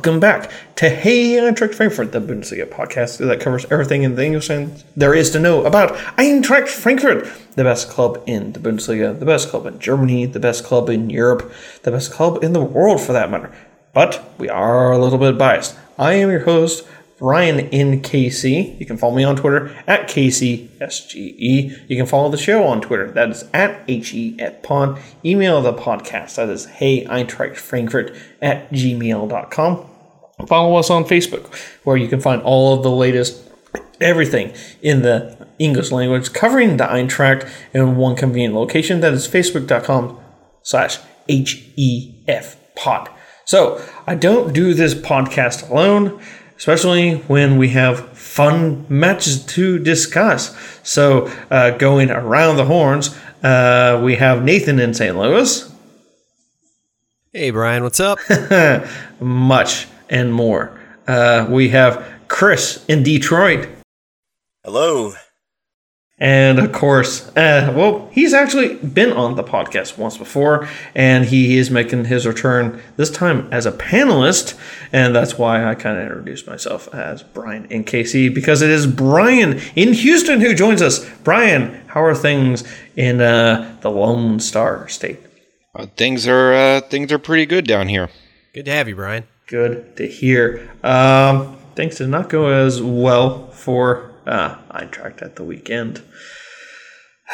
welcome back to Hey Eintracht Frankfurt, the Bundesliga podcast that covers everything in the English and there is to know about Eintracht Frankfurt, the best club in the Bundesliga, the best club in Germany, the best club in Europe, the best club in the world for that matter. But we are a little bit biased. I am your host, Brian in. You can follow me on Twitter at KCSGE. You can follow the show on Twitter. That is at HE at Pod. Email the podcast. That is Hey Eintracht Frankfurt at gmail.com. Follow us on Facebook, where you can find all of the latest everything in the English language covering the Eintracht in one convenient location. That is facebook.com slash HEF pod. So I don't do this podcast alone especially when we have fun matches to discuss. So, uh, going around the horns, uh, we have Nathan in St. Louis. Hey, Brian, what's up? Much and more. Uh, we have Chris in Detroit. Hello. And of course, uh, well, he's actually been on the podcast once before, and he is making his return this time as a panelist. And that's why I kind of introduced myself as Brian in KC, because it is Brian in Houston who joins us. Brian, how are things in uh, the Lone Star State? Uh, things are uh, things are pretty good down here. Good to have you, Brian. Good to hear. Um, things did not go as well for uh, Eintracht at the weekend.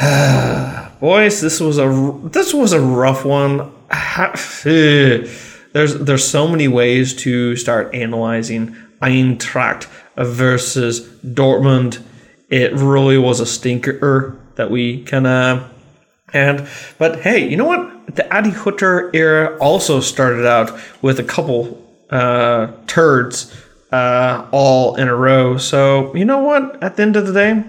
Boys, this was a this was a rough one. There's there's so many ways to start analyzing Eintracht versus Dortmund. It really was a stinker that we kind of had. But hey, you know what? The Adi Hutter era also started out with a couple uh, turds uh, all in a row. So you know what? At the end of the day,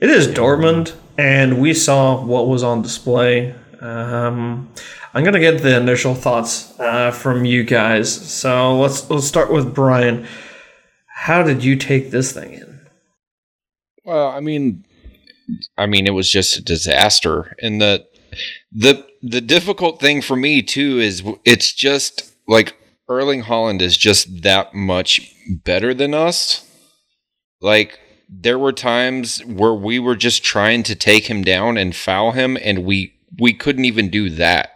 it is Dortmund, and we saw what was on display. Um, I'm gonna get the initial thoughts uh, from you guys. So let's let's start with Brian. How did you take this thing in? Well, I mean, I mean, it was just a disaster, and the the the difficult thing for me too is it's just like Erling Haaland is just that much better than us. Like there were times where we were just trying to take him down and foul him and we we couldn't even do that.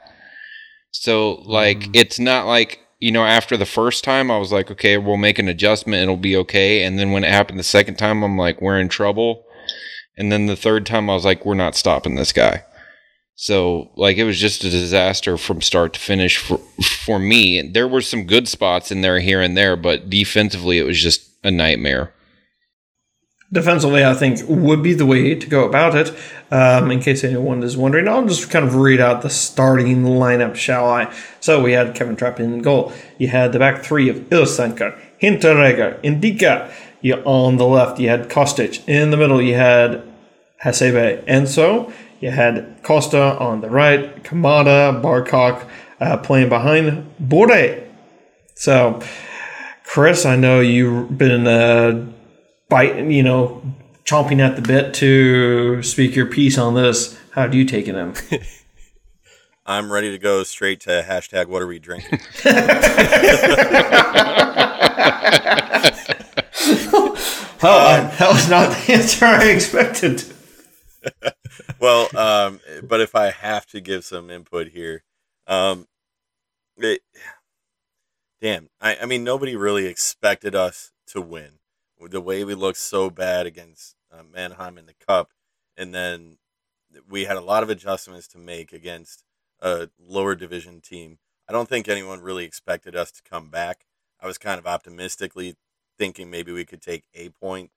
So like mm-hmm. it's not like you know after the first time I was like okay we'll make an adjustment it'll be okay and then when it happened the second time I'm like we're in trouble and then the third time I was like we're not stopping this guy. So like it was just a disaster from start to finish for for me. There were some good spots in there here and there, but defensively it was just a nightmare. Defensively, I think would be the way to go about it. Um, in case anyone is wondering, I'll just kind of read out the starting lineup, shall I? So we had Kevin Trapp in goal. You had the back three of Ilsanker, Hinteregger, Ndicka. You on the left, you had Kostic. In the middle, you had Hasebe Enso. You had Costa on the right, Kamada, Barkok uh, playing behind Borré. So, Chris, I know you've been uh, biting, you know, chomping at the bit to speak your piece on this. How do you take it in? I'm ready to go straight to hashtag what are we drinking? oh, that was not the answer I expected. Well, um, but if I have to give some input here, um, it, damn, I, I mean, nobody really expected us to win. The way we looked so bad against uh, Mannheim in the Cup, and then we had a lot of adjustments to make against a lower division team. I don't think anyone really expected us to come back. I was kind of optimistically thinking maybe we could take a point.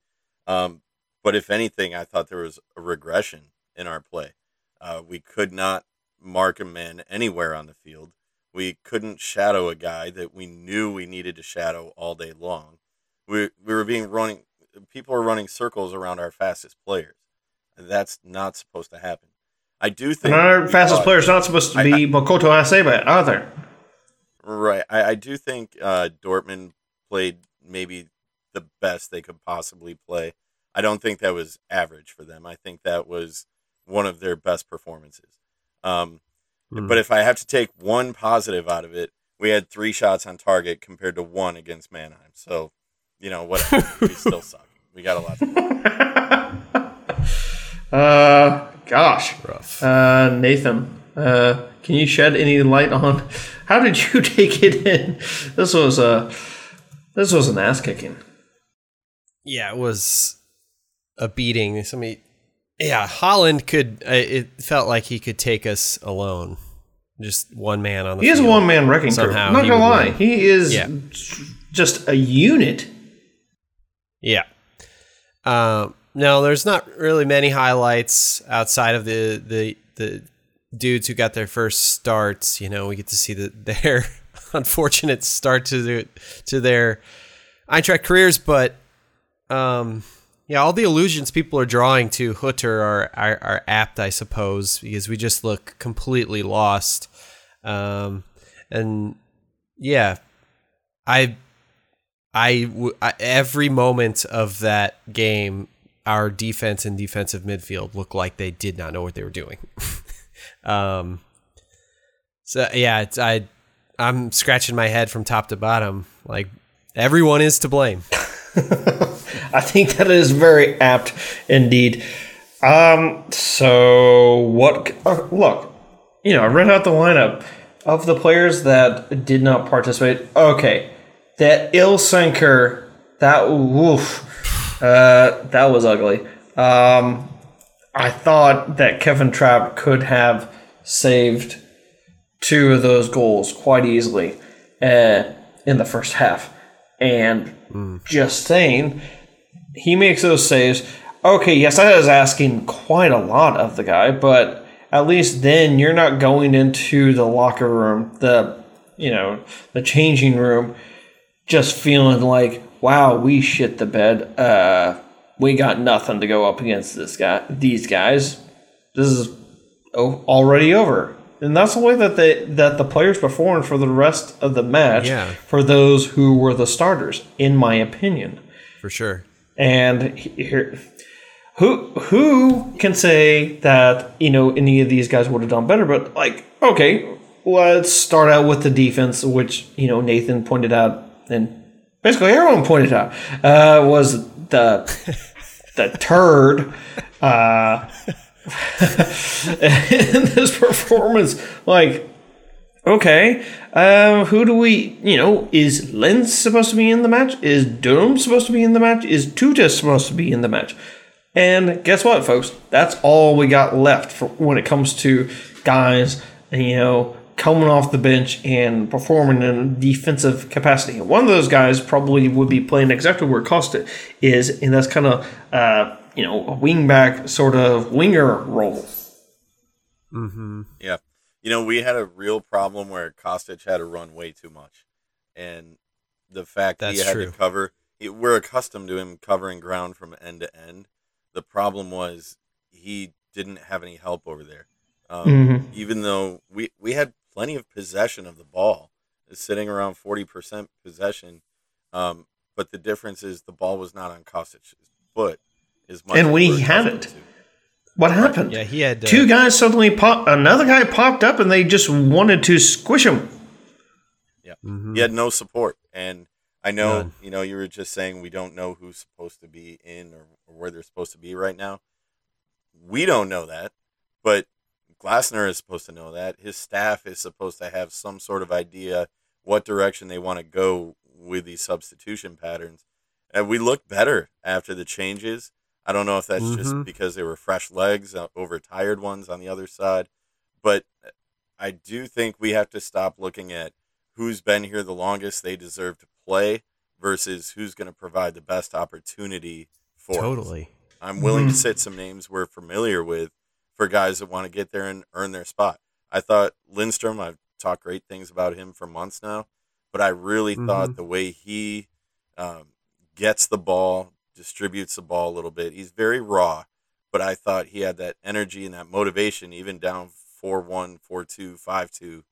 Um, but if anything, I thought there was a regression in our play. Uh, we could not mark a man anywhere on the field. We couldn't shadow a guy that we knew we needed to shadow all day long. We we were being running. People were running circles around our fastest players. That's not supposed to happen. I do think and our fastest player is not supposed to be I, Makoto Hasebe either. Right. I, I do think uh, Dortmund played maybe the best they could possibly play. I don't think that was average for them. I think that was one of their best performances. Um, mm. But if I have to take one positive out of it, we had three shots on target compared to one against Mannheim. So, you know, whatever. we still suck. We got a lot. To Uh, gosh. Rough. Uh, Nathan, uh, can you shed any light on how did you take it in? This was a this was an ass kicking. Yeah, it was a beating. Somebody, yeah, Haaland could. Uh, it felt like he could take us alone, just one man on the. He is a one man wrecking crew. Somehow Not gonna lie, win. he is Yeah. just a unit. Yeah. Um, no, there's not really many highlights outside of the the the dudes who got their first starts. You know, we get to see the, their unfortunate start to the, to their Eintracht careers, but um, yeah, all the illusions people are drawing to Hutter are, are are apt, I suppose, because we just look completely lost. Um, and yeah, I I every moment of that game, our defense and defensive midfield looked like they did not know what they were doing. um, so yeah, I I'm scratching my head from top to bottom. Like everyone is to blame. I think that is very apt indeed. Um, so what? Uh, look, you know, I read out the lineup of the players that did not participate. Okay, that Ilsanker, that woof, uh, that was ugly. Um, I thought that Kevin Trapp could have saved two of those goals quite easily uh, in the first half. And just saying, he makes those saves. Okay, yes, that is asking quite a lot of the guy, but at least then you're not going into the locker room, the you know, the changing room, just feeling like, wow, we shit the bed. Uh, we got nothing to go up against this guy, these guys. This is already over. And that's the way that they that the players performed for the rest of the match Yeah. for those who were the starters, in my opinion. For sure. And here, who who can say that you know any of these guys would have done better? But like, okay, let's start out with the defense, which you know Nathan pointed out, and basically everyone pointed out uh, was the the turd. Uh, in this performance, like Okay. Uh, who do we, you know, is Lenz supposed to be in the match? Is Durm supposed to be in the match? Is Tuta supposed to be in the match? And guess what, folks? That's all we got left for when it comes to guys, you know, coming off the bench and performing in a defensive capacity. One of those guys probably would be playing exactly where Costa is, and that's kind of, uh, you know, a wingback sort of winger role. Yeah. You know, we had a real problem where Kostic had to run way too much. And the fact that he had true. to cover, he- we're accustomed to him covering ground from end to end. The problem was he didn't have any help over there. Um, Mhm. Even though we, we had plenty of possession of the ball, sitting around 40% possession. Um, but the difference is the ball was not on Kostic's foot as much. And when he we're had accustomed it, to. What happened? Yeah, he had uh, Two guys suddenly pop. Another guy popped up, and they just wanted to squish him. mhm. He had no support, and I know None. you know you were just saying we don't know who's supposed to be in or, or where they're supposed to be right now. We don't know that, but Glasner is supposed to know that. His staff is supposed to have some sort of idea what direction they want to go with these substitution patterns. And we looked better after the changes. I don't know if that's just Mhm. because they were fresh legs uh, over tired ones on the other side, but I do think we have to stop looking at who's been here the longest they deserve to play versus who's going to provide the best opportunity for us. totally. I'm willing Mhm. to sit some names we're familiar with for guys that want to get there and earn their spot. I thought Lindstrom, I've talked great things about him for months now, but I really thought the way he um, gets the ball, distributes the ball a little bit, he's very raw, but I thought he had that energy and that motivation, even down 4 1, 4 2, 5 2.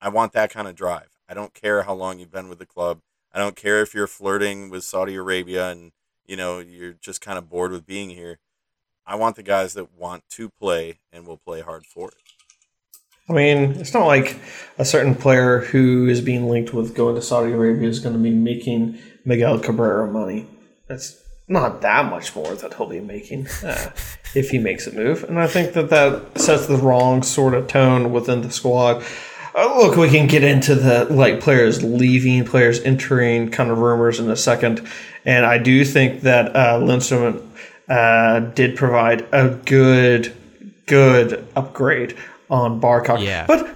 I want that kind of drive. I don't care how long you've been with the club. I don't care if you're flirting with Saudi Arabia and you know you're just kind of bored with being here. I want the guys that want to play and will play hard for it. I mean, it's not like a certain player who is being linked with going to Saudi Arabia is going to be making Miguel Cabrera money. That's not that much more that he'll be making uh, if he makes a move. And I think that that sets the wrong sort of tone within the squad. Uh, look, we can get into the like players leaving, players entering kind of rumors in a second. And I do think that uh, Lindstrom uh, did provide a good, good upgrade on Barkok. Yeah. But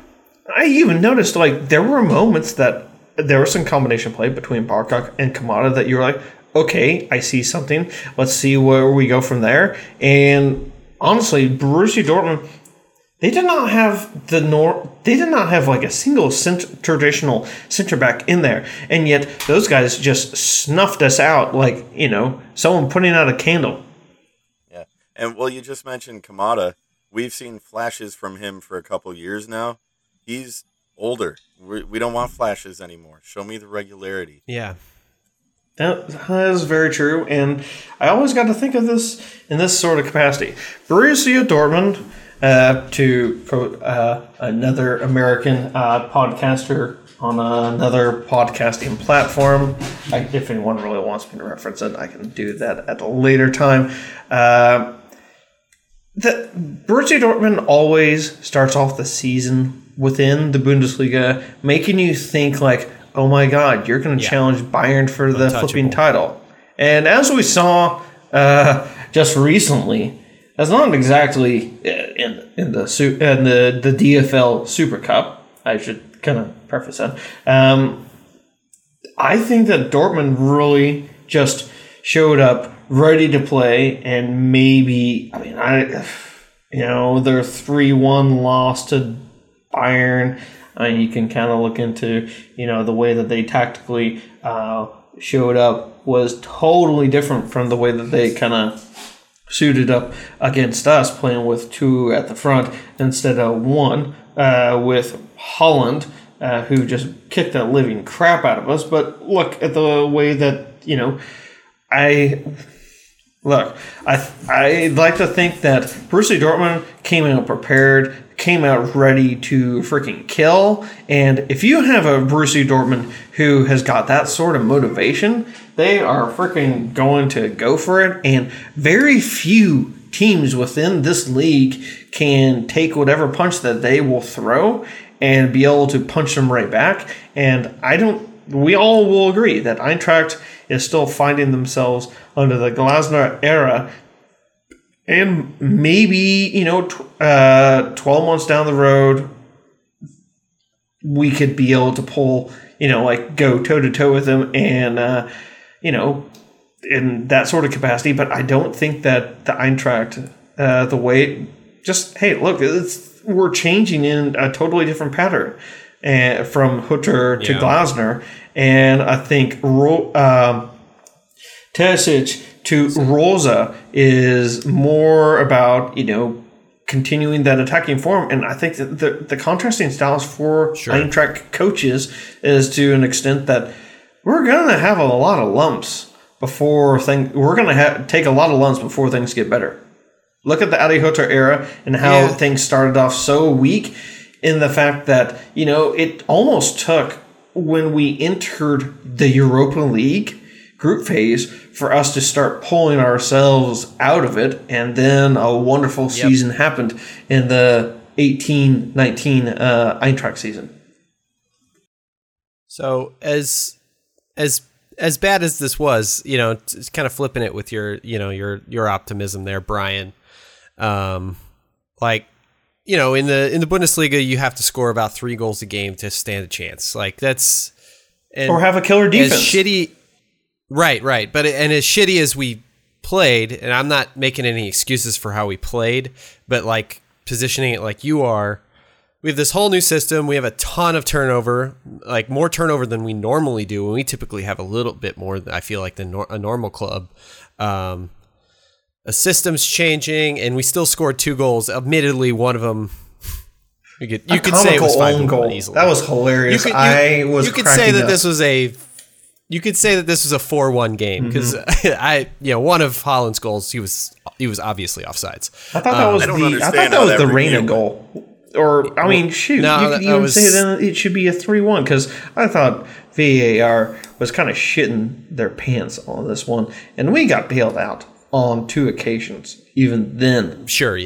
I even noticed like there were moments that there was some combination play between Barkok and Kamada that you were like, okay, I see something. Let's see where we go from there. And honestly, Borussia Dortmund, they did not have the nor they did not have like a single cent- traditional center back in there, and yet those guys just snuffed us out like you know someone putting out a candle. Yeah, and well, you just mentioned Kamada. We've seen flashes from him for a couple years now. He's older. we we do not want flashes anymore. Show me the regularity. Yeah. That is very true, and I always got to think of this in this sort of capacity. Borussia Dortmund, uh, to quote uh, another American uh, podcaster on another podcasting platform. I, if anyone really wants me to reference it, I can do that at a later time. Uh, the Borussia Dortmund always starts off the season within the Bundesliga, making you think like, "Oh my God, you're going to Yeah. challenge Bayern for the flipping title." And as we saw uh, just recently, that's not exactly uh, in in the in the the DFL Super Cup. I should kind of preface that. Um, I think that Dortmund really just showed up ready to play, and maybe I mean I, you know, their three one loss to Bayern. I mean, you can kind of look into you know the way that they tactically uh, showed up was totally different from the way that they kind of suited up against us, playing with two at the front instead of one uh, with Haaland, uh, who just kicked the living crap out of us. But look at the way that you know, I look. I I like to think that Borussia Dortmund came out prepared, came out ready to freaking kill. And if you have a Borussia Dortmund who has got that sort of motivation, they are freaking going to go for it. And very few teams within this league can take whatever punch that they will throw and be able to punch them right back. And I don't. We all will agree that Eintracht is still finding themselves under the Glasner era and maybe you know tw- uh, 12 months down the road we could be able to pull you know like go toe to toe with them and uh, you know in that sort of capacity but i don't think that the eintracht uh, the way just hey look it's, we're changing in a totally different pattern uh, from Hutter to Yeah. Glasner and i think Ro- um, Terzic to Rose is more about you know continuing that attacking form, and I think that the the contrasting styles for Sure. Eintracht coaches is to an extent that we're gonna have a lot of lumps before thing. We're gonna have take a lot of lumps before things get better. Look at the Adi Hutter era and how Yeah. things started off so weak in the fact that, you know, it almost took when we entered the Europa League group phase for us to start pulling ourselves out of it. And then a wonderful season happened in the 18 19 uh, Eintracht season. So as as as bad as this was, you know, it's kind of flipping it with your, you know, your your optimism there, Brian. Um, like, you know, in the in the Bundesliga, you have to score about three goals a game to stand a chance. Like that's and Or have a killer defense. shitty. Right, right, but and as shitty as we played, and I'm not making any excuses for how we played, but like positioning it like you are, we have this whole new system. We have a ton of turnover, like more turnover than we normally do, and we typically have a little bit more. I feel like than nor- a normal club. Um, a system's changing, and we still scored two goals. Admittedly, one of them. You could you A could say it was five goal. easily. That was hilarious. You could, you, I was you could say that up. this was a you could say that this was a four-one game because mm-hmm. I, you know, one of Haaland's goals he was he was obviously offsides. I thought that um, was I don't the I understand thought that was the review Reina went. goal. Or I mean, shoot, no, you could even was- say then it should be a three-one because I thought VAR was kind of shitting their pants on this one, and we got bailed out on two occasions. Even then, Sure.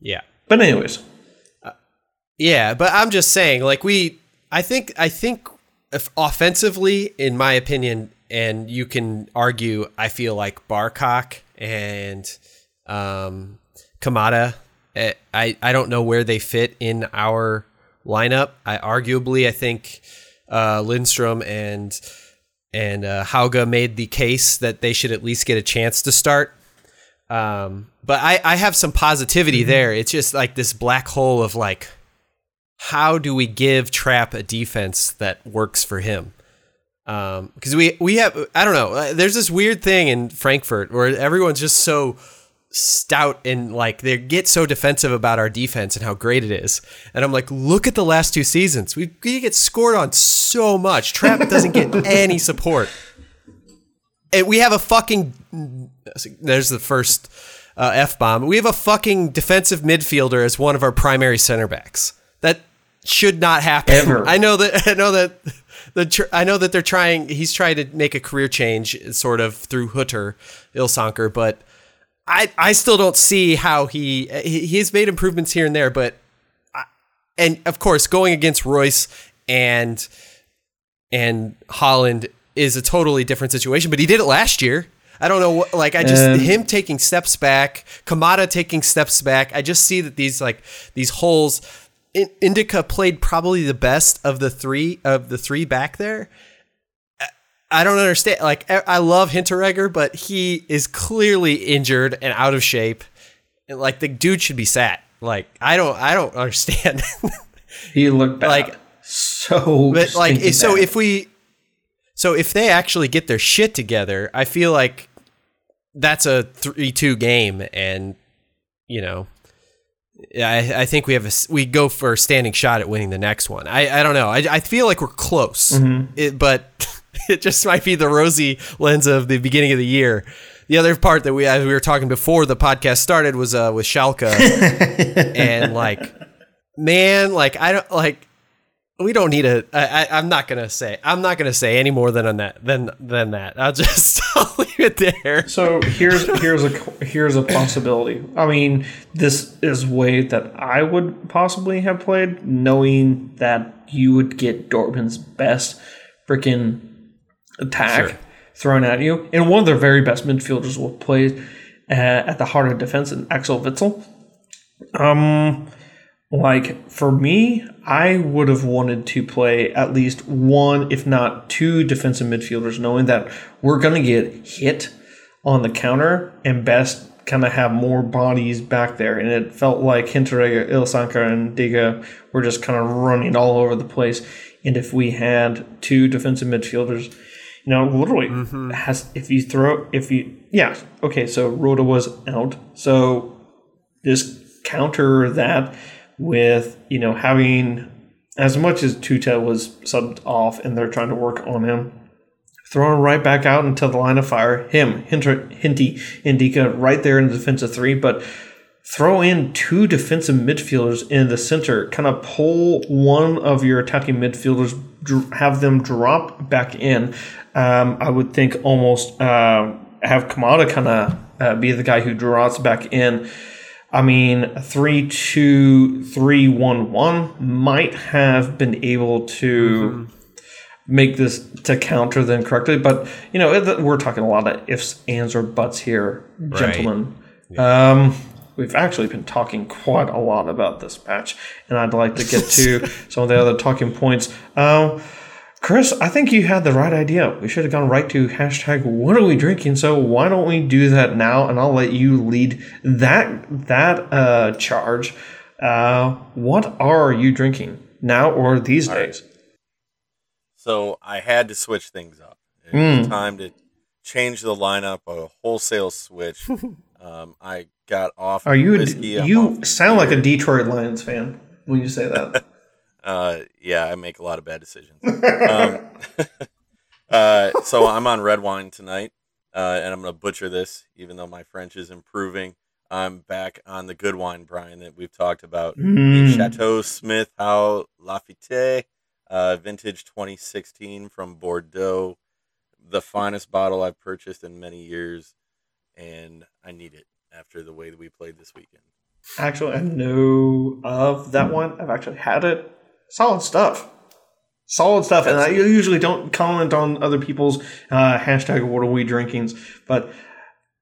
Yeah. but anyways, uh, Yeah, but I'm just saying, like we, I think, I think, if offensively, in my opinion, and you can argue, I feel like Barkok and um, Kamada, eh, I, I don't know where they fit in our lineup. I arguably, I think uh, Lindstrom and and uh, Hauge made the case that they should at least get a chance to start. Um, but I, I have some positivity there. It's just like this black hole of like, how do we give Trapp a defense that works for him? Because we we have I don't know. uh, There's this weird thing in Frankfurt where everyone's just so stout and like they get so defensive about our defense and how great it is. And I'm like, look at the last two seasons. We, we get scored on so much. Trapp doesn't get any support. And we have a fucking. There's the first uh, f bomb. We have a fucking defensive midfielder as one of our primary center backs. That should not happen. Ever. I know that. I know that. The tr- I know that they're trying. He's trying to make a career change, sort of through Hutter, Ilsanker, but I I still don't see how he he he's made improvements here and there, but I, and of course going against Reus and and Haaland is a totally different situation. But he did it last year. I don't know what like I just Um, him taking steps back, Kamada taking steps back. I just see that these like these holes. In, Ndicka played probably the best of the three of the three back there. I don't understand. Like I love Hinteregger, but he is clearly injured and out of shape. And, like the dude should be sat. Like I don't I don't understand. he looked bad. Like- so, but like so bad. if we so if they actually get their shit together, I feel like that's a 3-2 game and you know yeah, I, I think we have a we go for a standing shot at winning the next one. I, I don't know. I, I feel like we're close, Mm-hmm. it, but it just might be the rosy lens of the beginning of the year. The other part that we as we were talking before the podcast started was uh, with Schalke, and like, man, like I don't like. We don't need a. I, I, I'm not gonna say. I'm not gonna say any more than on that. Than than that. I'll just I'll leave it there. So here's here's a here's a possibility. I mean, this is way that I would possibly have played, knowing that you would get Dortmund's best freaking attack Sure. thrown at you, and one of their very best midfielders will play uh, at the heart of defense, and Axel Witsel. Um, like for me, I would have wanted to play at least one, if not two, defensive midfielders, knowing that we're going to get hit on the counter and best kind of have more bodies back there. And it felt like Hinteregger, Ilsanker, and Diga were just kind of running all over the place. And if we had two defensive midfielders, you know, literally mm-hmm. has if you throw if you yeah okay so Rode was out so just counter that with you know having as much as Tuta was subbed off and they're trying to work on him, throw him right back out into the line of fire. Him, Hinter, Hinty, Ndicka, right there in the defensive three, but throw in two defensive midfielders in the center. Kind of pull one of your attacking midfielders, have them drop back in. Um, I would think almost uh, have Kamada kind of uh, be the guy who draws back in. I mean, three two three one one might have been able to make this to counter them correctly, but you know we're talking a lot of ifs, ands, or buts here, gentlemen. Um, we've actually been talking quite a lot about this match, and I'd like to get to some of the other talking points. Um, Chris, I think you had the right idea. We should have gone right to hashtag what are we drinking? So why don't we do that now? And I'll let you lead that that uh, charge. Uh, what are you drinking now or these days? So I had to switch things up. It was time to change the lineup, a wholesale switch. um, I got off. Are you a, whiskey, I'm you sound like a. Detroit Lions fan when you say that? Uh, yeah, I make a lot of bad decisions. um, uh, so I'm on red wine tonight, uh, and I'm going to butcher this, even though my French is improving. I'm back on the good wine, Brian, that we've talked about. Mm. Chateau Smith Haut Lafitte, uh, vintage 2016 from Bordeaux. The finest bottle I've purchased in many years, and I need it after the way that we played this weekend. Actually, I know of that one. I've actually had it. Solid stuff. Solid stuff. And I usually don't comment on other people's uh, hashtag what are we drinkings, but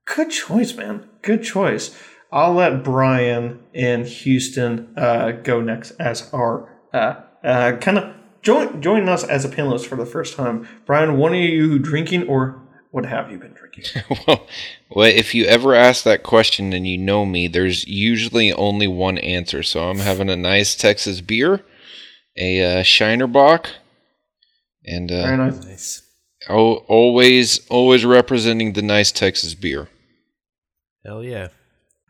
good choice, man. Good choice. I'll let Brian in Houston uh, go next as our uh, uh, kind of join join us as a panelist for the first time. Brian, what are you drinking, or what have you been drinking? well, well, if you ever ask that question and you know me, there's usually only one answer. So I'm having a nice Texas beer, a uh, Shiner Bock, and Very uh, nice. Nice. al- always always representing the nice Texas beer. Hell yeah.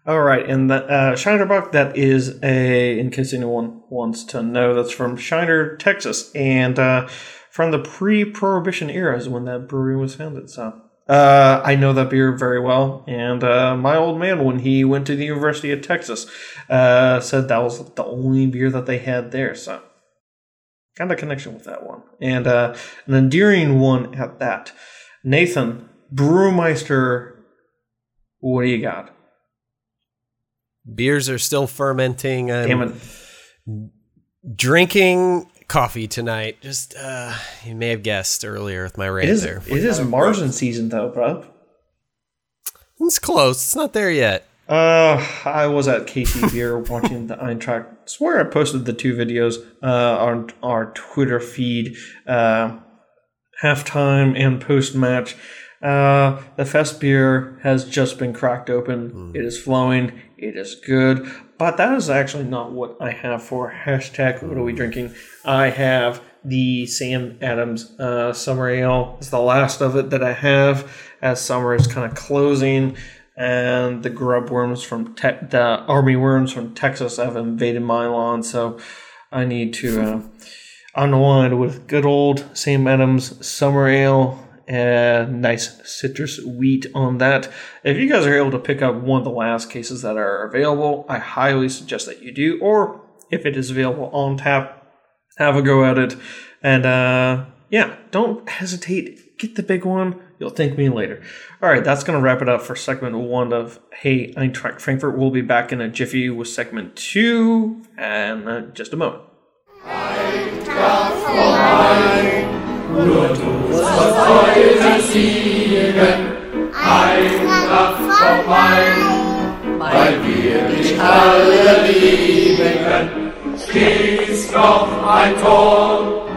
All right, and that uh, Shiner Bock, that is a, in case anyone wants to know, that's from Shiner, Texas, and uh, from the pre-Prohibition era is when that brewery was founded. So uh, I know that beer very well, and uh, my old man, when he went to the University of Texas, uh, said that was the only beer that they had there. So kind of connection with that one, and uh, an endearing one at that. Nathan Brewmeister, what do you got? Beers are still fermenting. I'm Damn it. drinking coffee tonight. Just uh you may have guessed earlier with my It rant is. there. It is Märzen season though, bro. It's close. It's not there yet. Uh, I was at KC Beer watching the Eintracht. I swear I posted the two videos uh, on our Twitter feed, uh, halftime and post match. Uh, the Fest beer has just been cracked open. It is flowing. It is good. But that is actually not what I have for hashtag what are we drinking. I have the Sam Adams uh, Summer Ale. It's the last of it that I have as summer is kind of closing and the grub worms from te- the army worms from Texas have invaded my lawn, so I need to uh, unwind with good old Sam Adams summer ale and nice citrus wheat on that. If you guys are able to pick up one of the last cases that are available, I highly suggest that you do, or if it is available on tap, have a go at it. And uh, yeah, don't hesitate. Get the big one. You'll thank me later. All right, that's going to wrap it up for segment one of Hey Eintracht Frankfurt. We'll be back in a jiffy with segment two and uh, just a moment. weil wir dich alle lieben. Schieß noch ein Tor,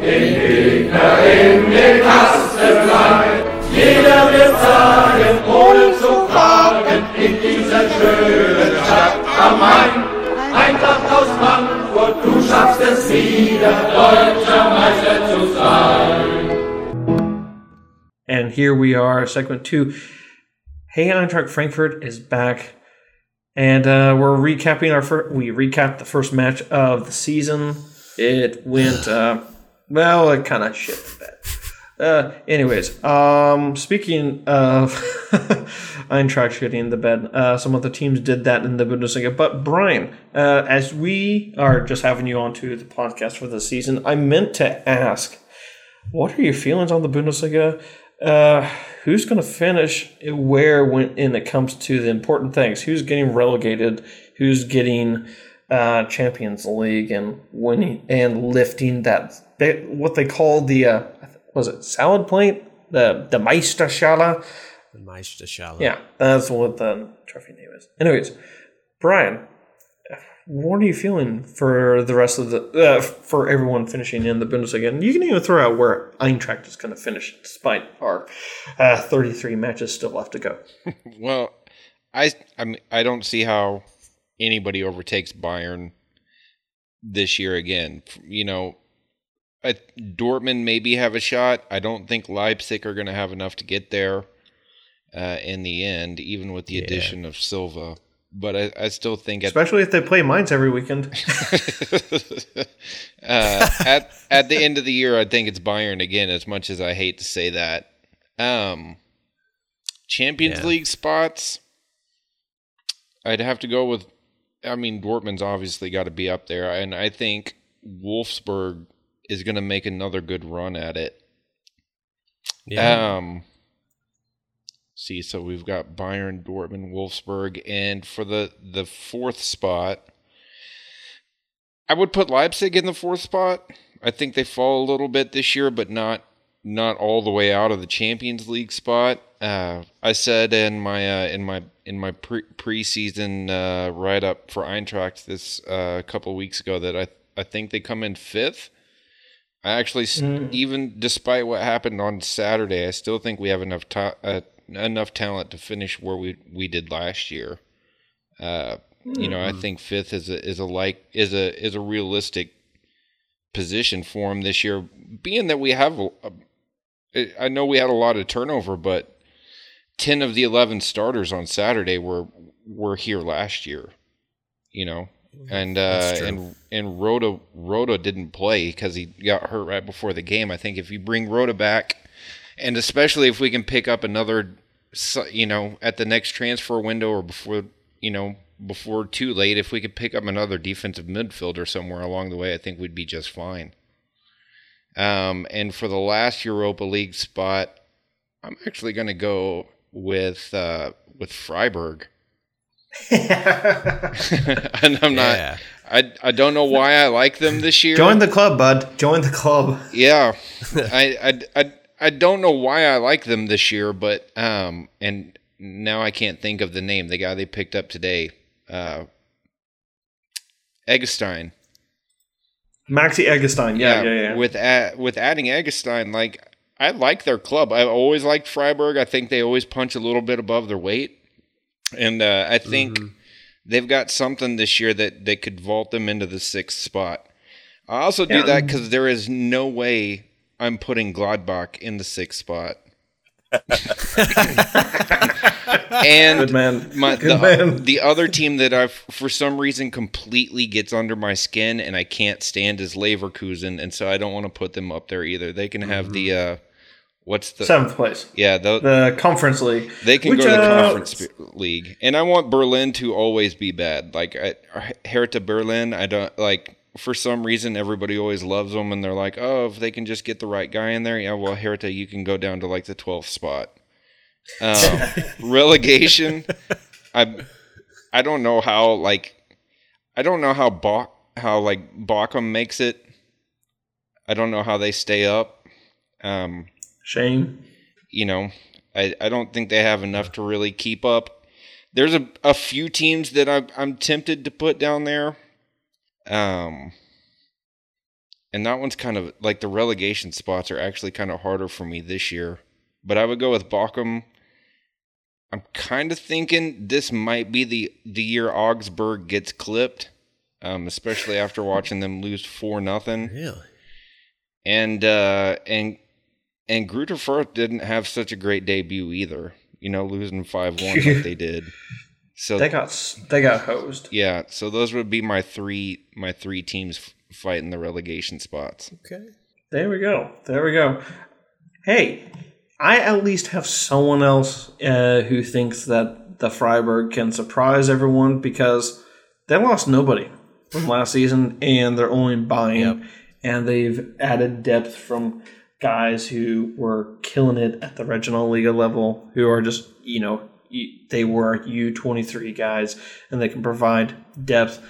den Gegner in den Kasten. Jeder wird sagen, ohne zu fragen, in dieser schönen Stadt am Main. Eintracht aus Frankfurt, du schaffst es wieder, deutscher Meister zu sein. And here we are, segment two. Hey Eintracht Frankfurt is back, and uh, we're recapping our first. We recapped the first match of the season. It went uh, well. It kind of shit. Uh, anyways, um, speaking of Eintracht shitting the bed, uh, some other teams did that in the Bundesliga. But Brian, uh, as we are just having you onto the podcast for the season, I meant to ask, what are your feelings on the Bundesliga? Uh, who's going to finish where when it comes to the important things? Who's getting relegated? Who's getting uh, Champions League and winning and lifting that what they call the uh, was it salad plate the the Meisterschale? The Meisterschale. Yeah, that's what the trophy name is. Anyways, Brian, what are you feeling for the rest of the uh, for everyone finishing in the Bundesliga? And you can even throw out where Eintracht is going to finish, despite our uh, 33 matches still left to go. Well, I I mean, I don't see how anybody overtakes Bayern this year again. You know, I, Dortmund maybe have a shot. I don't think Leipzig are going to have enough to get there uh, in the end, even with the Yeah. addition of Silva. But I, I still think at Especially if they play Mainz every weekend. uh, at at the end of the year, I think it's Bayern again. As much as I hate to say that, um, Champions Yeah. League spots. I'd have to go with. I mean, Dortmund's obviously got to be up there, and I think Wolfsburg is going to make another good run at it. Yeah. Um, see, so we've got Bayern, Dortmund, Wolfsburg, and for the the fourth spot, I would put Leipzig in the fourth spot. I think they fall a little bit this year, but not not all the way out of the Champions League spot. Uh, I said in my uh, in my in my pre- preseason uh, write up for Eintracht this uh, couple weeks ago that I I think they come in fifth. I actually, s even despite what happened on Saturday, I still think we have enough ta- uh, enough talent to finish where we we did last year. Uh, You know, I think fifth is a is a like is a is a realistic position for him this year. Being that we have, a, a, I know we had a lot of turnover, but ten of the eleven starters on Saturday were were here last year. You know, and uh, and and Rode Rode didn't play because he got hurt right before the game. I think if you bring Rode back, and especially if we can pick up another, you know, at the next transfer window or before, you know, before too late, if we could pick up another defensive midfielder somewhere along the way, I think we'd be just fine. Um, and for the last Europa League spot, I'm actually going to go with uh, with Freiburg. and I'm not. Yeah. I I don't know why I like them this year. Join the club, bud. Join the club. Yeah, I, I, I, I don't know why I like them this year, but um, and now I can't think of the name. The guy they picked up today, uh, Eggestein. Maxi Eggestein. Yeah, yeah, yeah. With a, with adding Eggestein, like I like their club. I've always liked Freiburg. I think they always punch a little bit above their weight, and uh, I think they've got something this year that they could vault them into the sixth spot. I also do Yeah. that because there is no way I'm putting Gladbach in the sixth spot. and Good man. my, Good the, man. the other team that I've for some reason, completely gets under my skin and I can't stand is Leverkusen, and so I don't want to put them up there either. They can have the uh, what's the Seventh place. yeah the, The conference league. they can Which, go to the uh, conference league, and I want Berlin to always be bad. Like I, Hertha Berlin, I don't like. For some reason, everybody always loves them, and they're like, "Oh, if they can just get the right guy in there, yeah, well, Hertha, you can go down to like the twelfth spot." Um, relegation, I, I don't know how like, I don't know how Bach, how like Bochum makes it. I don't know how they stay up. Um, Shame. you know, I, I don't think they have enough to really keep up. There's a, a few teams that I'm, I'm tempted to put down there. Um, and that one's kind of like the relegation spots are actually kind of harder for me this year. But I would go with Bochum. I'm kind of thinking this might be the, the year Augsburg gets clipped, um, especially after watching them lose four nothing Really? and uh and and Greuther Fürth didn't have such a great debut either. You know, losing five one like they did. So They got they got hosed. yeah, so those would be my three my three teams fighting the relegation spots. Okay. There we go. There we go. Hey, I at least have someone else uh, who thinks that the Freiburg can surprise everyone because they lost nobody from last season and they're only buying Yep. and they've added depth from guys who were killing it at the regional Liga level who are just, you know, they were U23 guys and they can provide depth.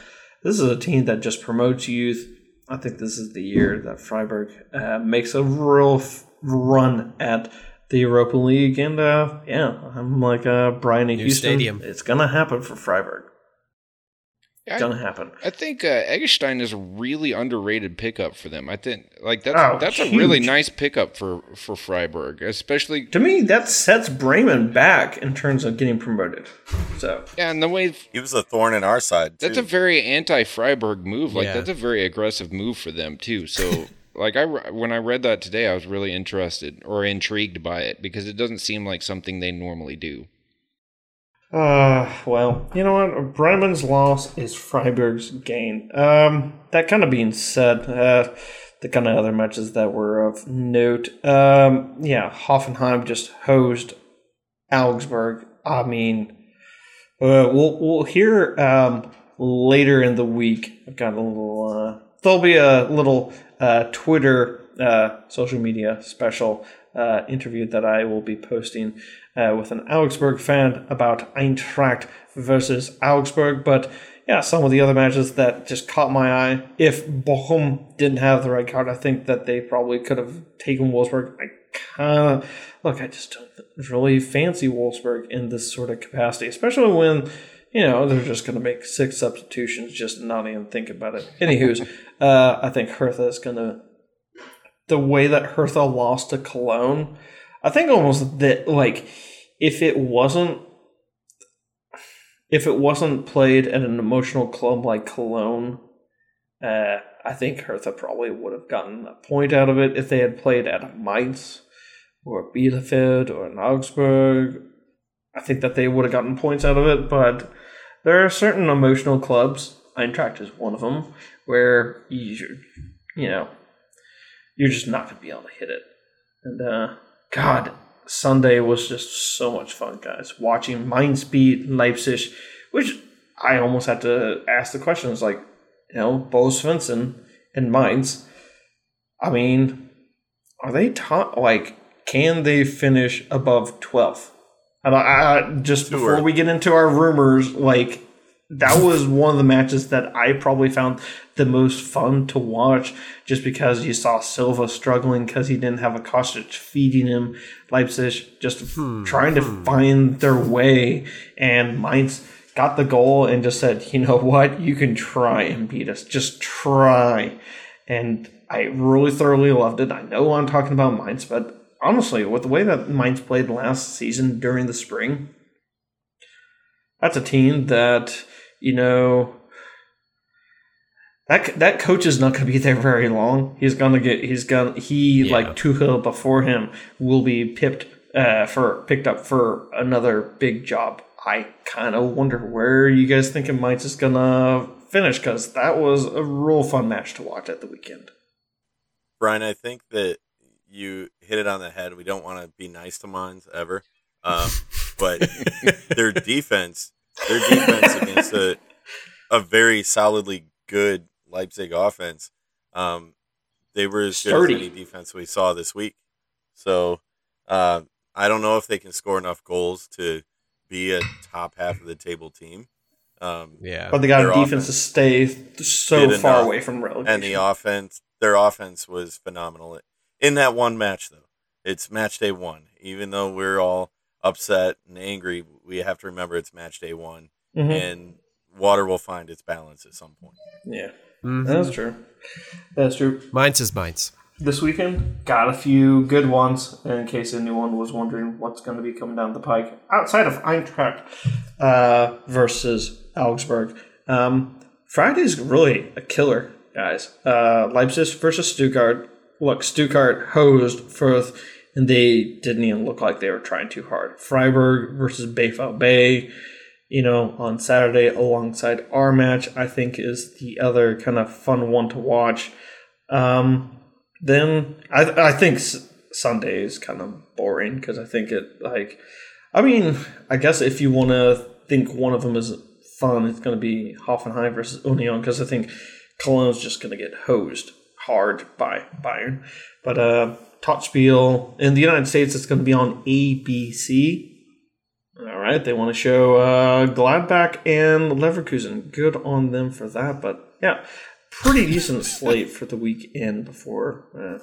This is a team that just promotes youth. I think this is the year that Freiburg uh, makes a real f- run at the Europa League, and uh, yeah, I'm like uh, Brian in New Houston. stadium. It's gonna happen for Freiburg. It's I, gonna happen. I think uh, Eggestein is a really underrated pickup for them. I think like that's Oh, that's a really nice pickup for for Freiburg, especially To me, that sets Bremen back in terms of getting promoted. So yeah, and the way He was a thorn in our side. Too. That's a very anti-Freiburg move. Like Yeah. that's a very aggressive move for them too. So like I when I read that today, I was really interested or intrigued by it because it doesn't seem like something they normally do. Uh, well, you know what? Bremen's loss is Freiburg's gain. Um, that kind of being said, uh, the kind of other matches that were of note. Um, yeah, Hoffenheim just hosed Augsburg. I mean, Uh, we'll we'll hear um, later in the week. I've got a little. Uh, there'll be a little uh, Twitter uh, social media special uh, interview that I will be posting uh, with an Augsburg fan about Eintracht versus Augsburg. But yeah, some of the other matches that just caught my eye. If Bochum didn't have the red card, I think that they probably could have taken Wolfsburg. I kind of look. I just don't really fancy Wolfsburg in this sort of capacity, especially when you know they're just going to make six substitutions, just not even think about it. Anywho's, uh, I think Hertha is going to the way that Hertha lost to Cologne. I think almost that like if it wasn't if it wasn't played at an emotional club like Cologne, uh, I think Hertha probably would have gotten a point out of it if they had played at Mainz or Bielefeld or in Augsburg. I think that they would have gotten points out of it, but there are certain emotional clubs. Eintracht is one of them where you, you know, you're just not going to be able to hit it. And uh, God, Sunday was just so much fun, guys. Watching beat Leipzig, which I almost had to ask the questions like, you know, Bo Svensson and Mainz. I mean, are they top? Like, can they finish above 12th? And I, I just before we get into our rumors, like that was one of the matches that I probably found the most fun to watch, just because you saw Silva struggling because he didn't have a Kostic feeding him. Leipzig just hmm, trying to hmm. find their way, and Mainz got the goal and just said, "You know what? You can try and beat us. Just try." And I really thoroughly loved it. I know I'm talking about Mainz, but honestly, with the way that Mainz played last season during the spring, that's a team that you know that that coach is not going to be there very long. He's going to get he's going he Yeah. like Tuchel before him will be pipped uh, for picked up for another big job. I kind of wonder where you guys thinking Mainz is going to finish because that was a real fun match to watch at the weekend. Brian, I think that you hit it on the head. We don't want to be nice to Mainz ever, um, but their defense, their defense against a a very solidly good Leipzig offense, um, they were as good Sturdy. as any defense we saw this week. So uh, I don't know if they can score enough goals to be a top half of the table team. Um, Yeah. But they got a defense to stay so far enough. away from relegation. and the offense, their offense was phenomenal in that one match. Though it's match day one, even though we're all upset and angry, we have to remember it's match day one, Mhm. and water will find its balance at some point. Yeah, Mhm. that's true. That's true. Mainz is Mainz. This weekend, got a few good ones. In case anyone was wondering what's going to be coming down the pike, outside of Eintracht uh, versus Augsburg, um, Friday's really a killer, guys. Uh, Leipzig versus Stuttgart. Look, Stuttgart hosed Fürth, and they didn't even look like they were trying too hard. Freiburg versus Bayfall Bay you know, on Saturday alongside our match, I think is the other kind of fun one to watch. Um, then I I think Sunday is kind of boring because I think it like, I mean, I guess if you want to think one of them is fun, it's going to be Hoffenheim versus Union because I think Cologne's just going to get hosed hard by Bayern. But uh, Topspiel in the United States, it's going to be on ABC. All right, they want to show uh, Gladbach and Leverkusen. Good on them for that. But yeah, pretty decent slate for the weekend before. Uh,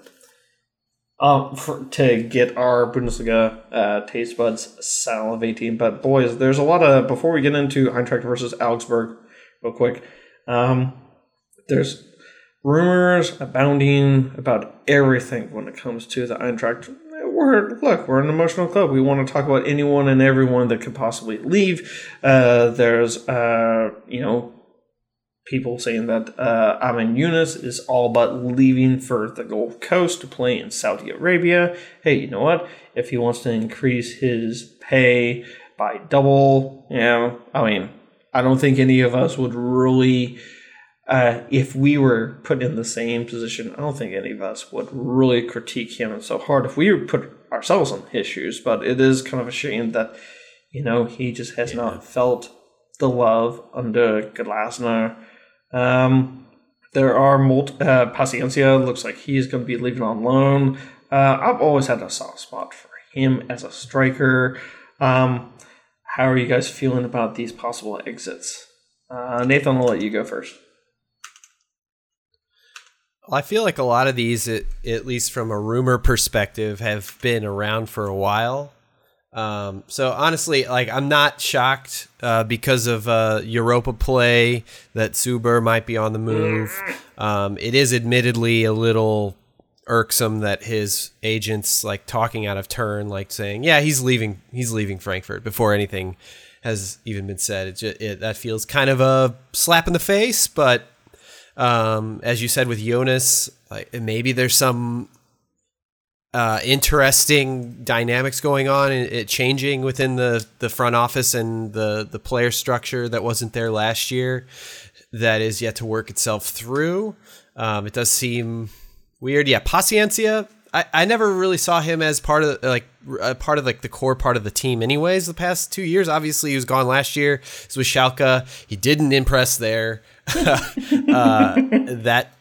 um, for, to get our Bundesliga uh, taste buds salivating. But boys, there's a lot of before we get into Eintracht versus Augsburg, real quick. Um, there's rumors abounding about everything when it comes to the Eintracht. We're look, we're an emotional club. We want to talk about anyone and everyone that could possibly leave. Uh, there's uh, you know people saying that uh, Amin Younes is all but leaving for the Gold Coast to play in Saudi Arabia. Hey, you know what? If he wants to increase his pay by double, you know, I mean, I don't think any of us would really, uh, if we were put in the same position, I don't think any of us would really critique him so hard if we were put ourselves in his shoes. But it is kind of a shame that, you know, he just has not felt the love under Glasner. Um, there are multi- uh, Paciencia looks like he's going to be leaving on loan. Uh, I've always had a soft spot for him as a striker. Um, how are you guys feeling about these possible exits? Uh, Nathan, I'll let you go first. I feel like a lot of these, at, at least from a rumor perspective, have been around for a while. Um, so honestly, like I'm not shocked uh, because of uh, Europa play that Zuber might be on the move. Um, it is admittedly a little irksome that his agents like talking out of turn, like saying, "Yeah, he's leaving. He's leaving Frankfurt" before anything has even been said. It, just, it that feels kind of a slap in the face, but um, as you said with Jonas, like maybe there's some uh, interesting dynamics going on and it changing within the, the front office and the, the player structure that wasn't there last year that is yet to work itself through. Um, it does seem weird. Yeah, Paciencia. I, I never really saw him as part of like a part of like the core part of the team. Anyways, the past two years, obviously he was gone last year. He was with Schalke. He didn't impress there. uh, that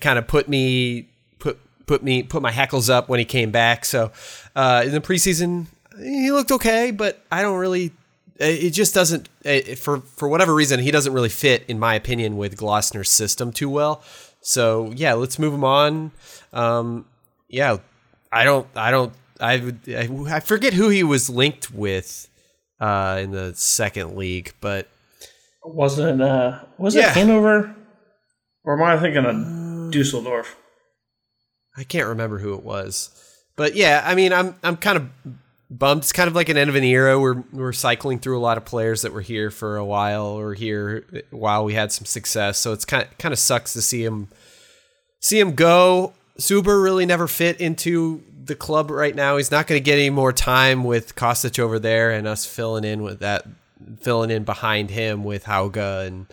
kind of put me put put me put my hackles up when he came back. So uh, in the preseason, he looked okay, but I don't really. It just doesn't it, for for whatever reason he doesn't really fit in my opinion with Glasner's system too well. So yeah, let's move him on. Um, yeah, I don't I don't I I, I forget who he was linked with uh, in the second league, but wasn't it uh was Yeah. it Hanover or am I thinking of Dusseldorf? I can't remember who it was, but yeah, I mean, I'm I'm kind of bummed. It's kind of like an end of an era. We're we're cycling through a lot of players that were here for a while or here while we had some success. So it's kind of, kind of sucks to see him see him go. Zuber really never fit into the club right now. He's not going to get any more time with Kostic over there and us filling in with that, filling in behind him with Hauge and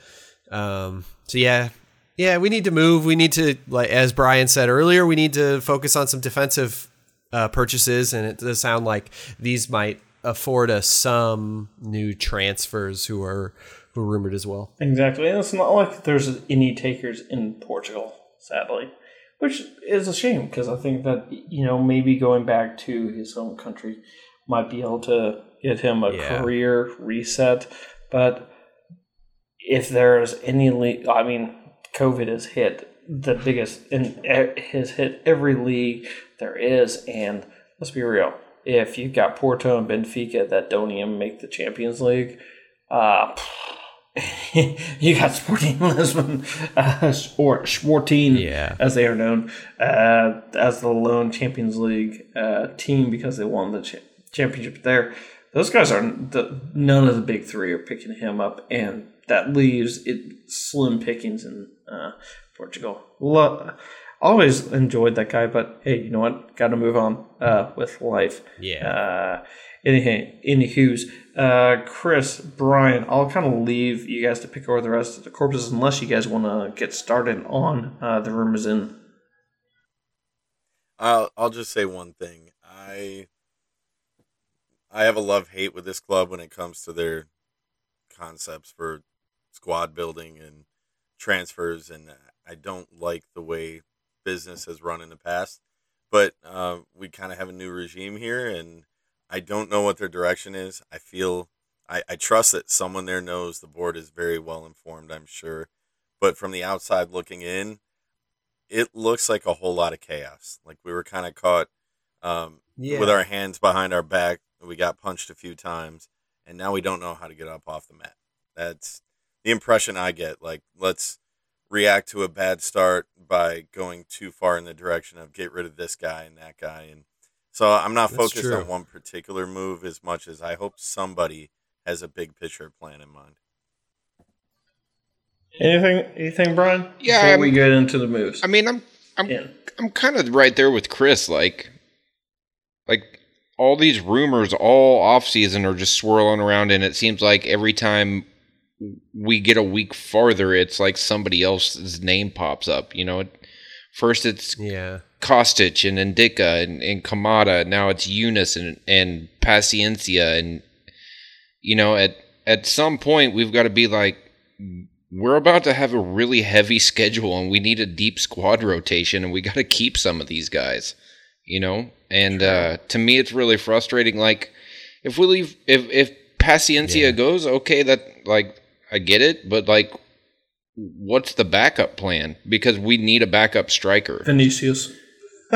um, so yeah, yeah, we need to move. We need to, like as Brian said earlier, we need to focus on some defensive uh, purchases, and it does sound like these might afford us some new transfers who are who are rumored as well. Exactly. And it's not like there's any takers in Portugal, sadly, which is a shame because I think that, you know, maybe going back to his home country might be able to get him a Yeah. career reset. But if there's any, le- I mean, COVID has hit the biggest, and has hit every league there is. And let's be real. If you've got Porto and Benfica that don't even make the Champions League, uh, you got Sporting Lisbon uh, or Sporting, Yeah. as they are known, uh, as the lone Champions League uh, team because they won the cha- championship there. Those guys are the, none of the big three are picking him up, and that leaves it slim pickings in uh, Portugal. Lo- always enjoyed that guy, but hey, you know what? Got to move on uh, with life. Yeah. Uh, anything, anywho's, uh, Chris, Brian, I'll kind of leave you guys to pick over the rest of the corpses unless you guys want to get started on uh, the rumors in. I'll I'll just say one thing. I I have a love hate with this club when it comes to their concepts for squad building and transfers, and I don't like the way business has run in the past. But uh, we kind of have a new regime here, and I don't know what their direction is. I feel I, I trust that someone there knows the board is very well informed. I'm sure, but from the outside looking in, it looks like a whole lot of chaos. Like we were kind of caught um, Yeah. with our hands behind our back. We got punched a few times, and now we don't know how to get up off the mat. That's the impression I get. Like let's react to a bad start by going too far in the direction of get rid of this guy and that guy, and so I'm not That's focused true. on one particular move as much as I hope somebody has a big picture plan in mind. Anything, anything, Brian? Yeah, Before I'm- we get into the moves. I mean, I'm I'm Yeah. I'm kind of right there with Chris. Like, like all these rumors all off season are just swirling around, and it seems like every time we get a week farther, it's like somebody else's name pops up. You know, first it's Yeah. Kostic and Ndicka and, and Kamada. Now it's Younes and, and Paciencia. And, you know, at at some point we've got to be like, we're about to have a really heavy schedule and we need a deep squad rotation and we got to keep some of these guys, you know? And uh, to me, it's really frustrating. Like, if we leave, if, if Paciencia Yeah. goes, okay, that, like, I get it, but, like, what's the backup plan? Because we need a backup striker. Vinicius.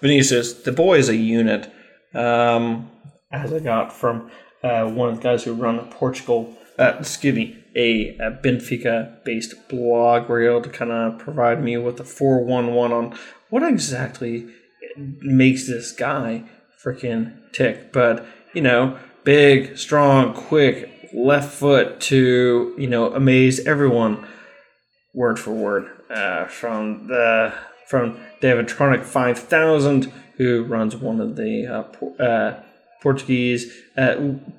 Vinicius, the boy is a unit. Um, as I got from uh, one of the guys who run a Portugal, uh, excuse me, a, a Benfica based blog were able to kind of provide me with a 411 on what exactly makes this guy freaking tick. But, you know, big, strong, quick, left foot to, you know, amaze everyone word for word uh, from the from David Tronic five thousand, who runs one of the uh, Por- uh, Portuguese uh,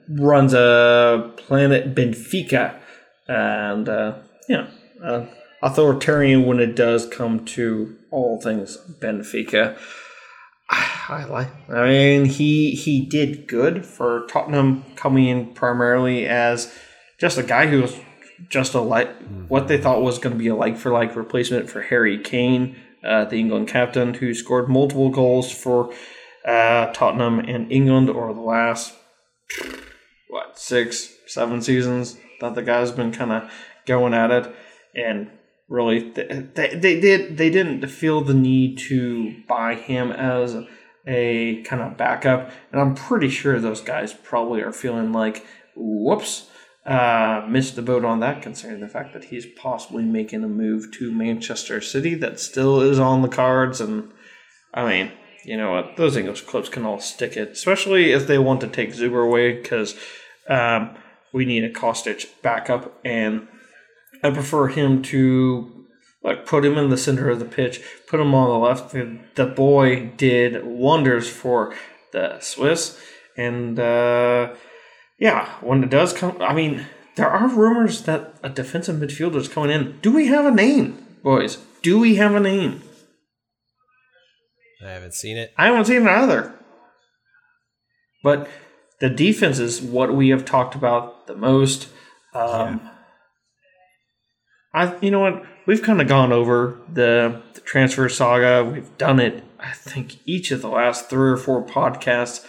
runs a Planet Benfica, and uh, yeah, uh, authoritarian when it does come to all things Benfica. I like. I mean, he he did good for Tottenham coming in primarily as just a guy who was just a like what they thought was going to be a like for like replacement for Harry Kane, uh, the England captain, who scored multiple goals for uh, Tottenham and England over the last what six seven seasons that the guy's been kind of going at it and really they, they, did they didn't feel the need to buy him as a kind of backup and i'm pretty sure those guys probably are feeling like whoops uh, missed the boat on that considering the fact that he's possibly making a move to manchester city that still is on the cards and i mean you know what those english clubs can all stick it especially if they want to take zuber away because um, we need a Kostic backup, and I prefer him to like put him in the center of the pitch, put him on the left. The, boy did wonders for the Swiss, and uh, yeah, when it does come, I mean, there are rumors that a defensive midfielder is coming in. Do we have a name, boys? Do we have a name? I haven't seen it. I haven't seen it either. But the defense is what we have talked about the most. Um, I, you know what? We've kind of gone over the, the transfer saga. We've done it. I think each of the last three or four podcasts.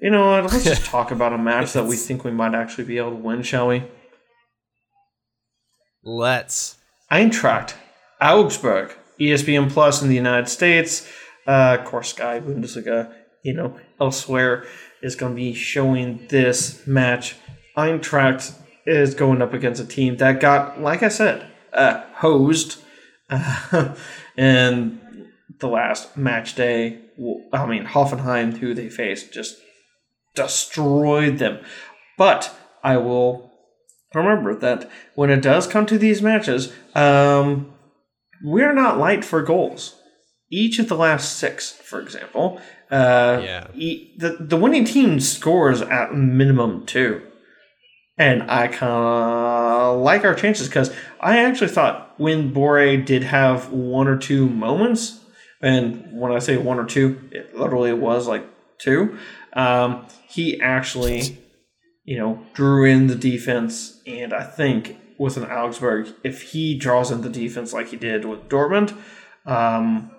You know what? Let's just talk about a match that we think we might actually be able to win, shall we? Let's. Eintracht, Augsburg, ESPN Plus in the United States, uh, of course, Sky Bundesliga, you know, elsewhere is going to be showing this match. Eintracht is going up against a team that got, like I said, uh, hosed uh, in the last match day. I mean, Hoffenheim, who they faced, just destroyed them. But I will remember that when it does come to these matches, um, we're not light for goals. Each of the last six, for example, uh, Yeah. e- the the winning team scores at minimum two, and I kind of like our chances because I actually thought when Borré did have one or two moments, and when I say one or two, it literally was like two. Um, he actually you know, drew in the defense, and I think with an Augsburg, if he draws in the defense like he did with Dortmund, um,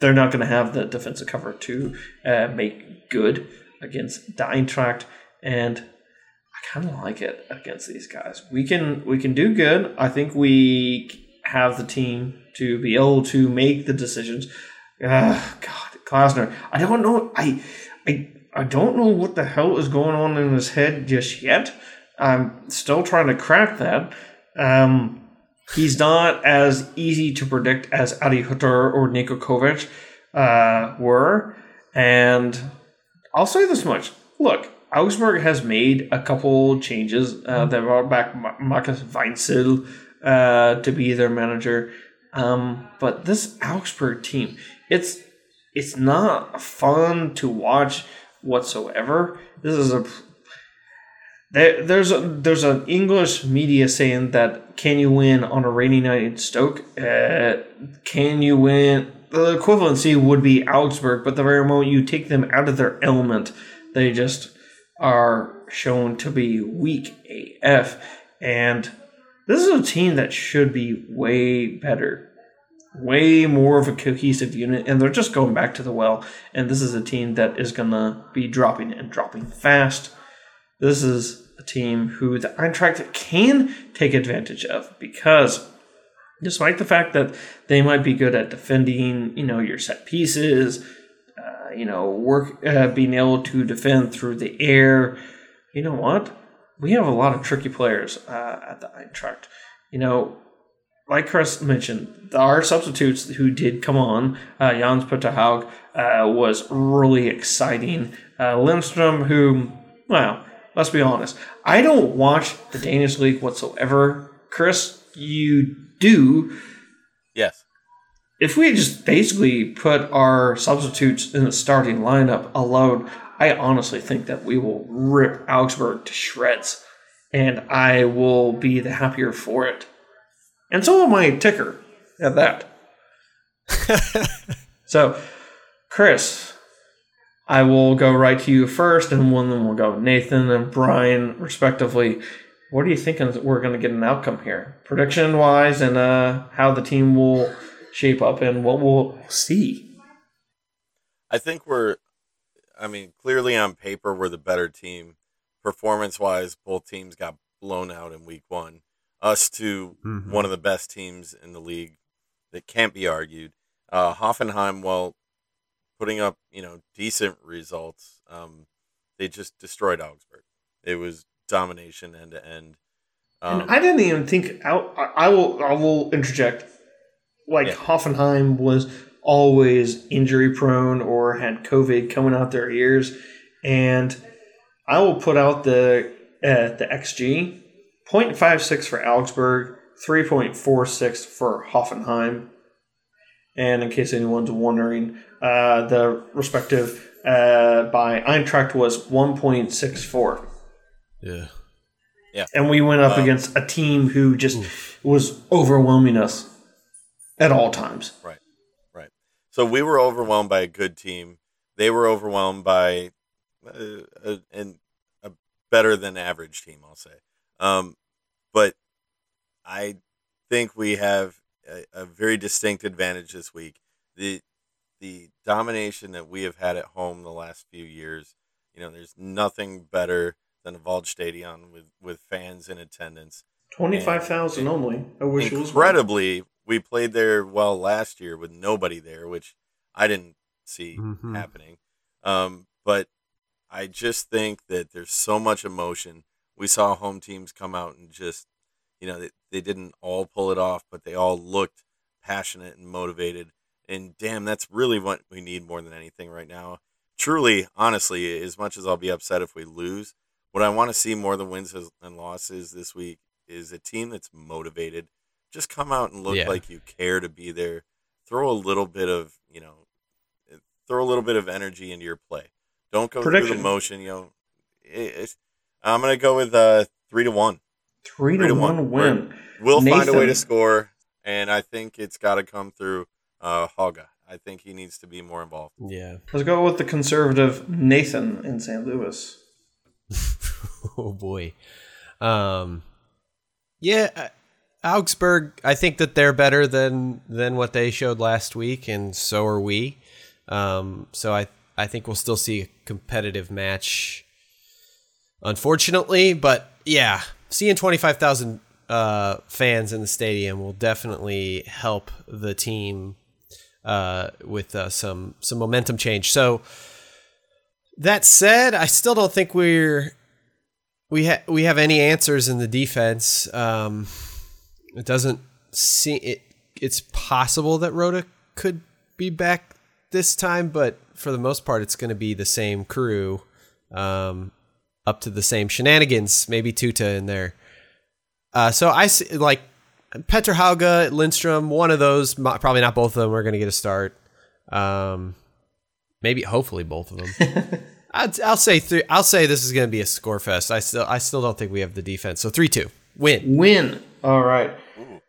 they're not going to have the defensive cover to uh, make good against Eintracht, and kind of like it against these guys. We can we can do good. I think we have the team to be able to make the decisions. Uh, God, Glasner, I don't know. I I I don't know what the hell is going on in his head just yet. I'm still trying to crack that. Um, he's not as easy to predict as Adi Hutter or Niko Kovac uh, were. And I'll say this much. Look, Augsburg has made a couple changes. Uh, they brought back Markus Weinzierl uh, to be their manager. Um, but this Augsburg team, it's it's not fun to watch whatsoever. This is a there, there's a there's an English media saying that can you win on a rainy night in Stoke? Uh, can you win? The equivalency would be Augsburg, but the very moment you take them out of their element, they just are shown to be weak AF. And this is a team that should be way better, way more of a cohesive unit. And they're just going back to the well. And this is a team that is to be dropping and dropping fast. This is a team who the Eintracht can take advantage of because despite the fact that they might be good at defending, you know, your set pieces, you know, work uh, being able to defend through the air. You know what? We have a lot of tricky players uh, at the Eintracht. You know, like Chris mentioned, our substitutes who did come on, uh, Jens Petter Hauge, uh, was really exciting. Uh, Lindstrom, who, well, let's be honest, I don't watch the Danish league whatsoever. Chris, you do. If we just basically put our substitutes in the starting lineup alone, I honestly think that we will rip Augsburg to shreds, and I will be the happier for it. And so will my ticker at that. so, Chris, I will go right to you first, and one of them will go Nathan and Brian, respectively. What are you thinking we're going to get an outcome here, prediction wise, and uh, how the team will shape up and what we'll see? I think we're, I mean, clearly on paper, we're the better team. Performance wise, both teams got blown out in week one. Us to Mhm. one of the best teams in the league that can't be argued. Uh, Hoffenheim, while putting up, you know, decent results, um, they just destroyed Augsburg. It was domination end to end. Um, and I didn't even think out. I I will. I will interject. Like Yeah. Hoffenheim was always injury prone or had COVID coming out their ears, and I will put out the uh, the XG 0.56 for Augsburg, three point four six for Hoffenheim, and in case anyone's wondering, uh, the respective uh, by Eintracht was one point six four. Yeah. Yeah. and we went up Um, against a team who just was overwhelming us at all times. Right. Right. So we were overwhelmed by a good team. They were overwhelmed by uh, a, an, a better than average team, I'll say. Um, but I think we have a, a very distinct advantage this week. The the domination that we have had at home the last few years, you know, there's nothing better than a Waldstadion with, with fans in attendance. Twenty five thousand only. I wish it was incredibly, we played there well last year with nobody there, which I didn't see Mhm. happening. Um, but I just think that there's so much emotion. We saw home teams come out and just, you know, they, they didn't all pull it off, but they all looked passionate and motivated. And damn, that's really what we need more than anything right now. Truly, honestly, as much as I'll be upset if we lose, what I want to see more than wins and losses this week is a team that's motivated. Just come out and look Yeah. like you care to be there. Throw a little bit of, you know, throw a little bit of energy into your play. Don't go through the motion. You know, it, it's, I'm gonna go with uh, three to one. Three to Three to one one. win. We'll find a way to score, and I think it's got to come through uh, Hauge. I think he needs to be more involved. Yeah. Let's go with the conservative Nathan in St. Louis. oh boy. Um, yeah, Augsburg. I think that they're better than than what they showed last week, and so are we. Um, so I I think we'll still see a competitive match. Unfortunately, but yeah, seeing twenty five thousand uh, fans in the stadium will definitely help the team uh, with uh, some some momentum change. So that said, I still don't think we're we ha- we have any answers in the defense. Um, it doesn't seem it. It's possible that Rode could be back this time, but for the most part, it's going to be the same crew, um, up to the same shenanigans. Maybe Tuta in there. Uh, so I see like Petter Hauge, Lindstrom. One of those, probably not both of them, are going to get a start. Um, maybe, hopefully, both of them. I'd, I'll say three. I'll say this is going to be a score fest. I still, I still don't think we have the defense. So three two win. Win. All right.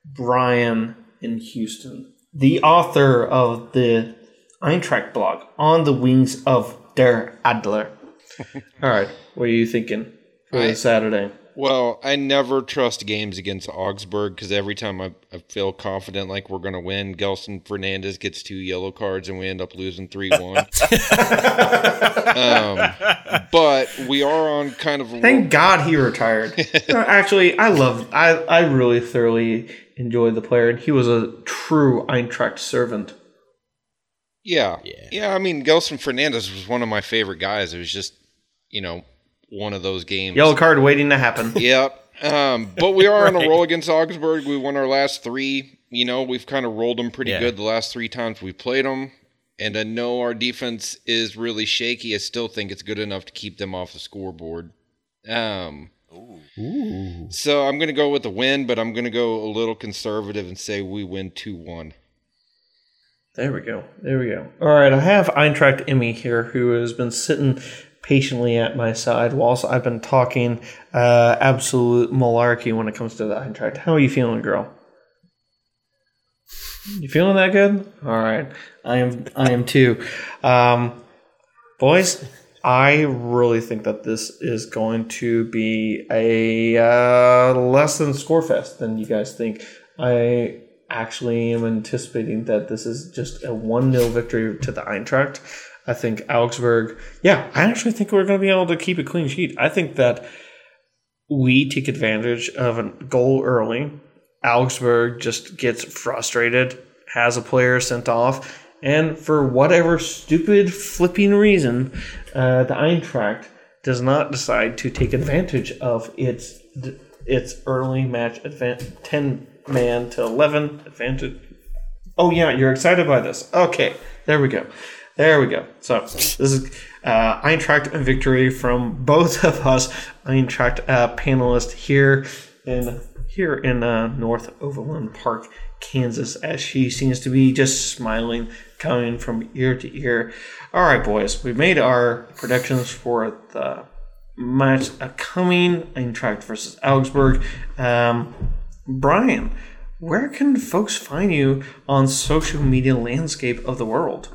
Brian in Houston, the author of the Eintracht blog, On the Wings of Der Adler. All right. What are you thinking? for I- Saturday. Well, I never trust games against Augsburg because every time I, I feel confident like we're going to win, Gelson Fernandes gets two yellow cards and we end up losing 3 1. um, but we are on kind of a Thank God he retired. No, actually, I love. I I really thoroughly enjoyed the player, and he was a true Eintracht servant. Yeah. Yeah. Yeah. I mean, Gelson Fernandes was one of my favorite guys. It was just, you know, one of those games. Yellow card waiting to happen. Yep. Um, but we are on a roll against Augsburg. We won our last three. You know, we've kind of rolled them pretty Yeah. good the last three times we played them. And I know our defense is really shaky. I still think it's good enough to keep them off the scoreboard. Um, Ooh. so I'm going to go with the win, but I'm going to go a little conservative and say we win 2 1. There we go. There we go. All right, I have Eintracht Emmy here, who has been sitting patiently at my side whilst I've been talking uh, absolute malarkey when it comes to the Eintracht. How are you feeling, girl? You feeling that good? All right, I am. I am too. Um, boys, I really think that this is going to be a uh, less than scorefest than you guys think. I actually am anticipating that this is just a 1 0 victory to the Eintracht. I think Augsburg, yeah, I actually think we're going to be able to keep a clean sheet. I think that we take advantage of a goal early. Augsburg just gets frustrated, has a player sent off, and for whatever stupid flipping reason, uh, the Eintracht does not decide to take advantage of its its early match advan ten man to eleven advantage. Oh yeah, you're excited by this. Okay, there we go, there we go. So this is uh, Eintracht victory from both of us. Eintracht uh, panelist here in here in uh, North Overland Park, Kansas, as she seems to be just smiling, coming from ear to ear. All right, boys, we've made our predictions for the match coming Eintracht versus Augsburg. Um, Brian, where can folks find you on social media landscape of the world?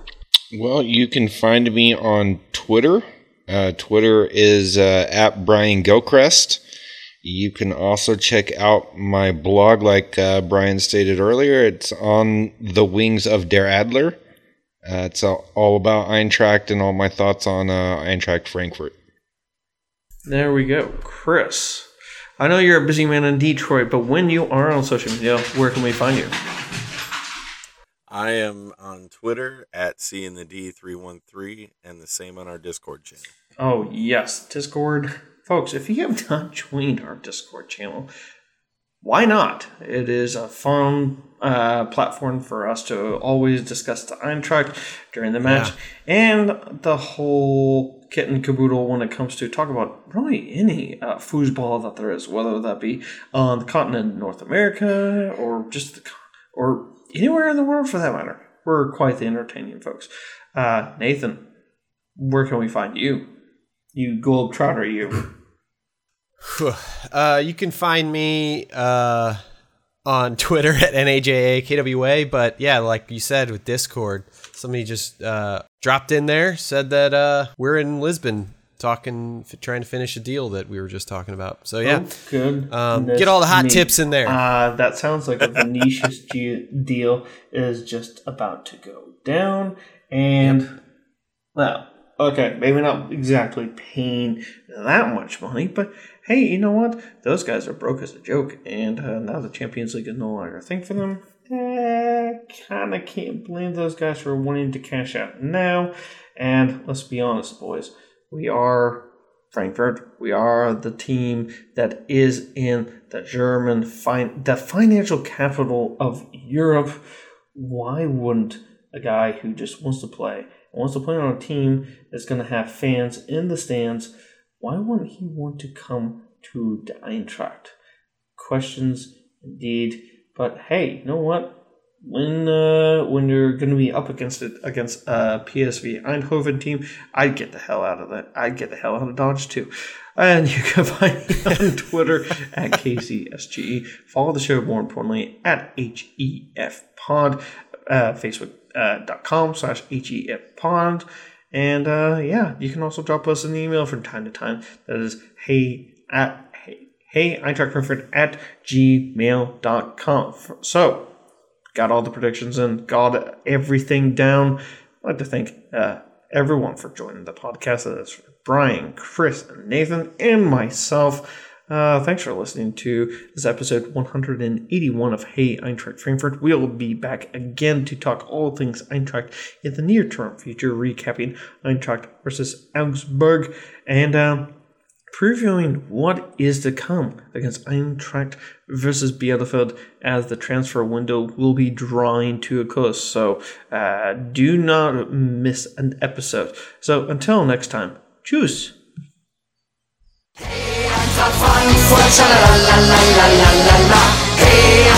Well, you can find me on Twitter. Uh, Twitter is uh, at Brian Gilchrist. You can also check out my blog, like uh, Brian stated earlier. It's on the wings of Der Adler. Uh, it's all about Eintracht and all my thoughts on uh, Eintracht Frankfurt. There we go, Chris. I know you're a busy man in Detroit, but when you are on social media, where can we find you? I am on Twitter at C in the D three one three, and the same on our Discord channel. Oh yes, Discord, folks. If you have not joined our Discord channel, why not? It is a fun uh, platform for us to always discuss the Eintracht during the match and the whole kit and caboodle when it comes to talk about really any uh, foosball that there is, whether that be on the continent of North America or just the, or anywhere in the world for that matter. We're quite the entertaining folks. Uh, Nathan, where can we find you? You globetrotter, you. Uh, you can find me uh, on Twitter at NAJAKWA. But yeah, like you said with Discord, somebody just uh, dropped in there, said that uh, we're in Lisbon talking, f- trying to finish a deal that we were just talking about. So yeah, Good. um, get all the hot me. tips in there. Uh, that sounds like a Vinicius deal is just about to go down. And, well, okay, maybe not exactly paying that much money, but hey, you know what? Those guys are broke as a joke, and uh, now the Champions League is no longer a thing for them. Eh, kind of can't blame those guys for wanting to cash out now. And let's be honest, boys, we are Frankfurt. We are the team that is in the German fin- the financial capital of Europe. Why wouldn't a guy who just wants to play wants to play on a team that's going to have fans in the stands? Why wouldn't he want to come to the Eintracht? Questions indeed, but hey, you know what? When uh, when you're going to be up against it against a PSV Eindhoven team, I'd get the hell out of that. I'd get the hell out of Dodge too. And you can find me on Twitter at KCSGE. Follow the show more importantly at HEF Pod, uh, Facebook.com slash HEF Pod. And uh, yeah, you can also drop us an email from time to time. That is hey at hey Eintracht Frankfurt at gmail.com. So, got all the predictions and got everything down. I'd like to thank uh, everyone for joining the podcast. That's Brian, Chris, Nathan, and myself. Uh, thanks for listening to this episode 181 of Hey Eintracht Frankfurt. We'll be back again to talk all things Eintracht in the near term future, recapping Eintracht versus Augsburg and um, previewing what is to come against Eintracht versus Bielefeld as the transfer window will be drawing to a close. So uh, do not miss an episode. So until next time, sha-la-la-la-la-la-la-la. Hey.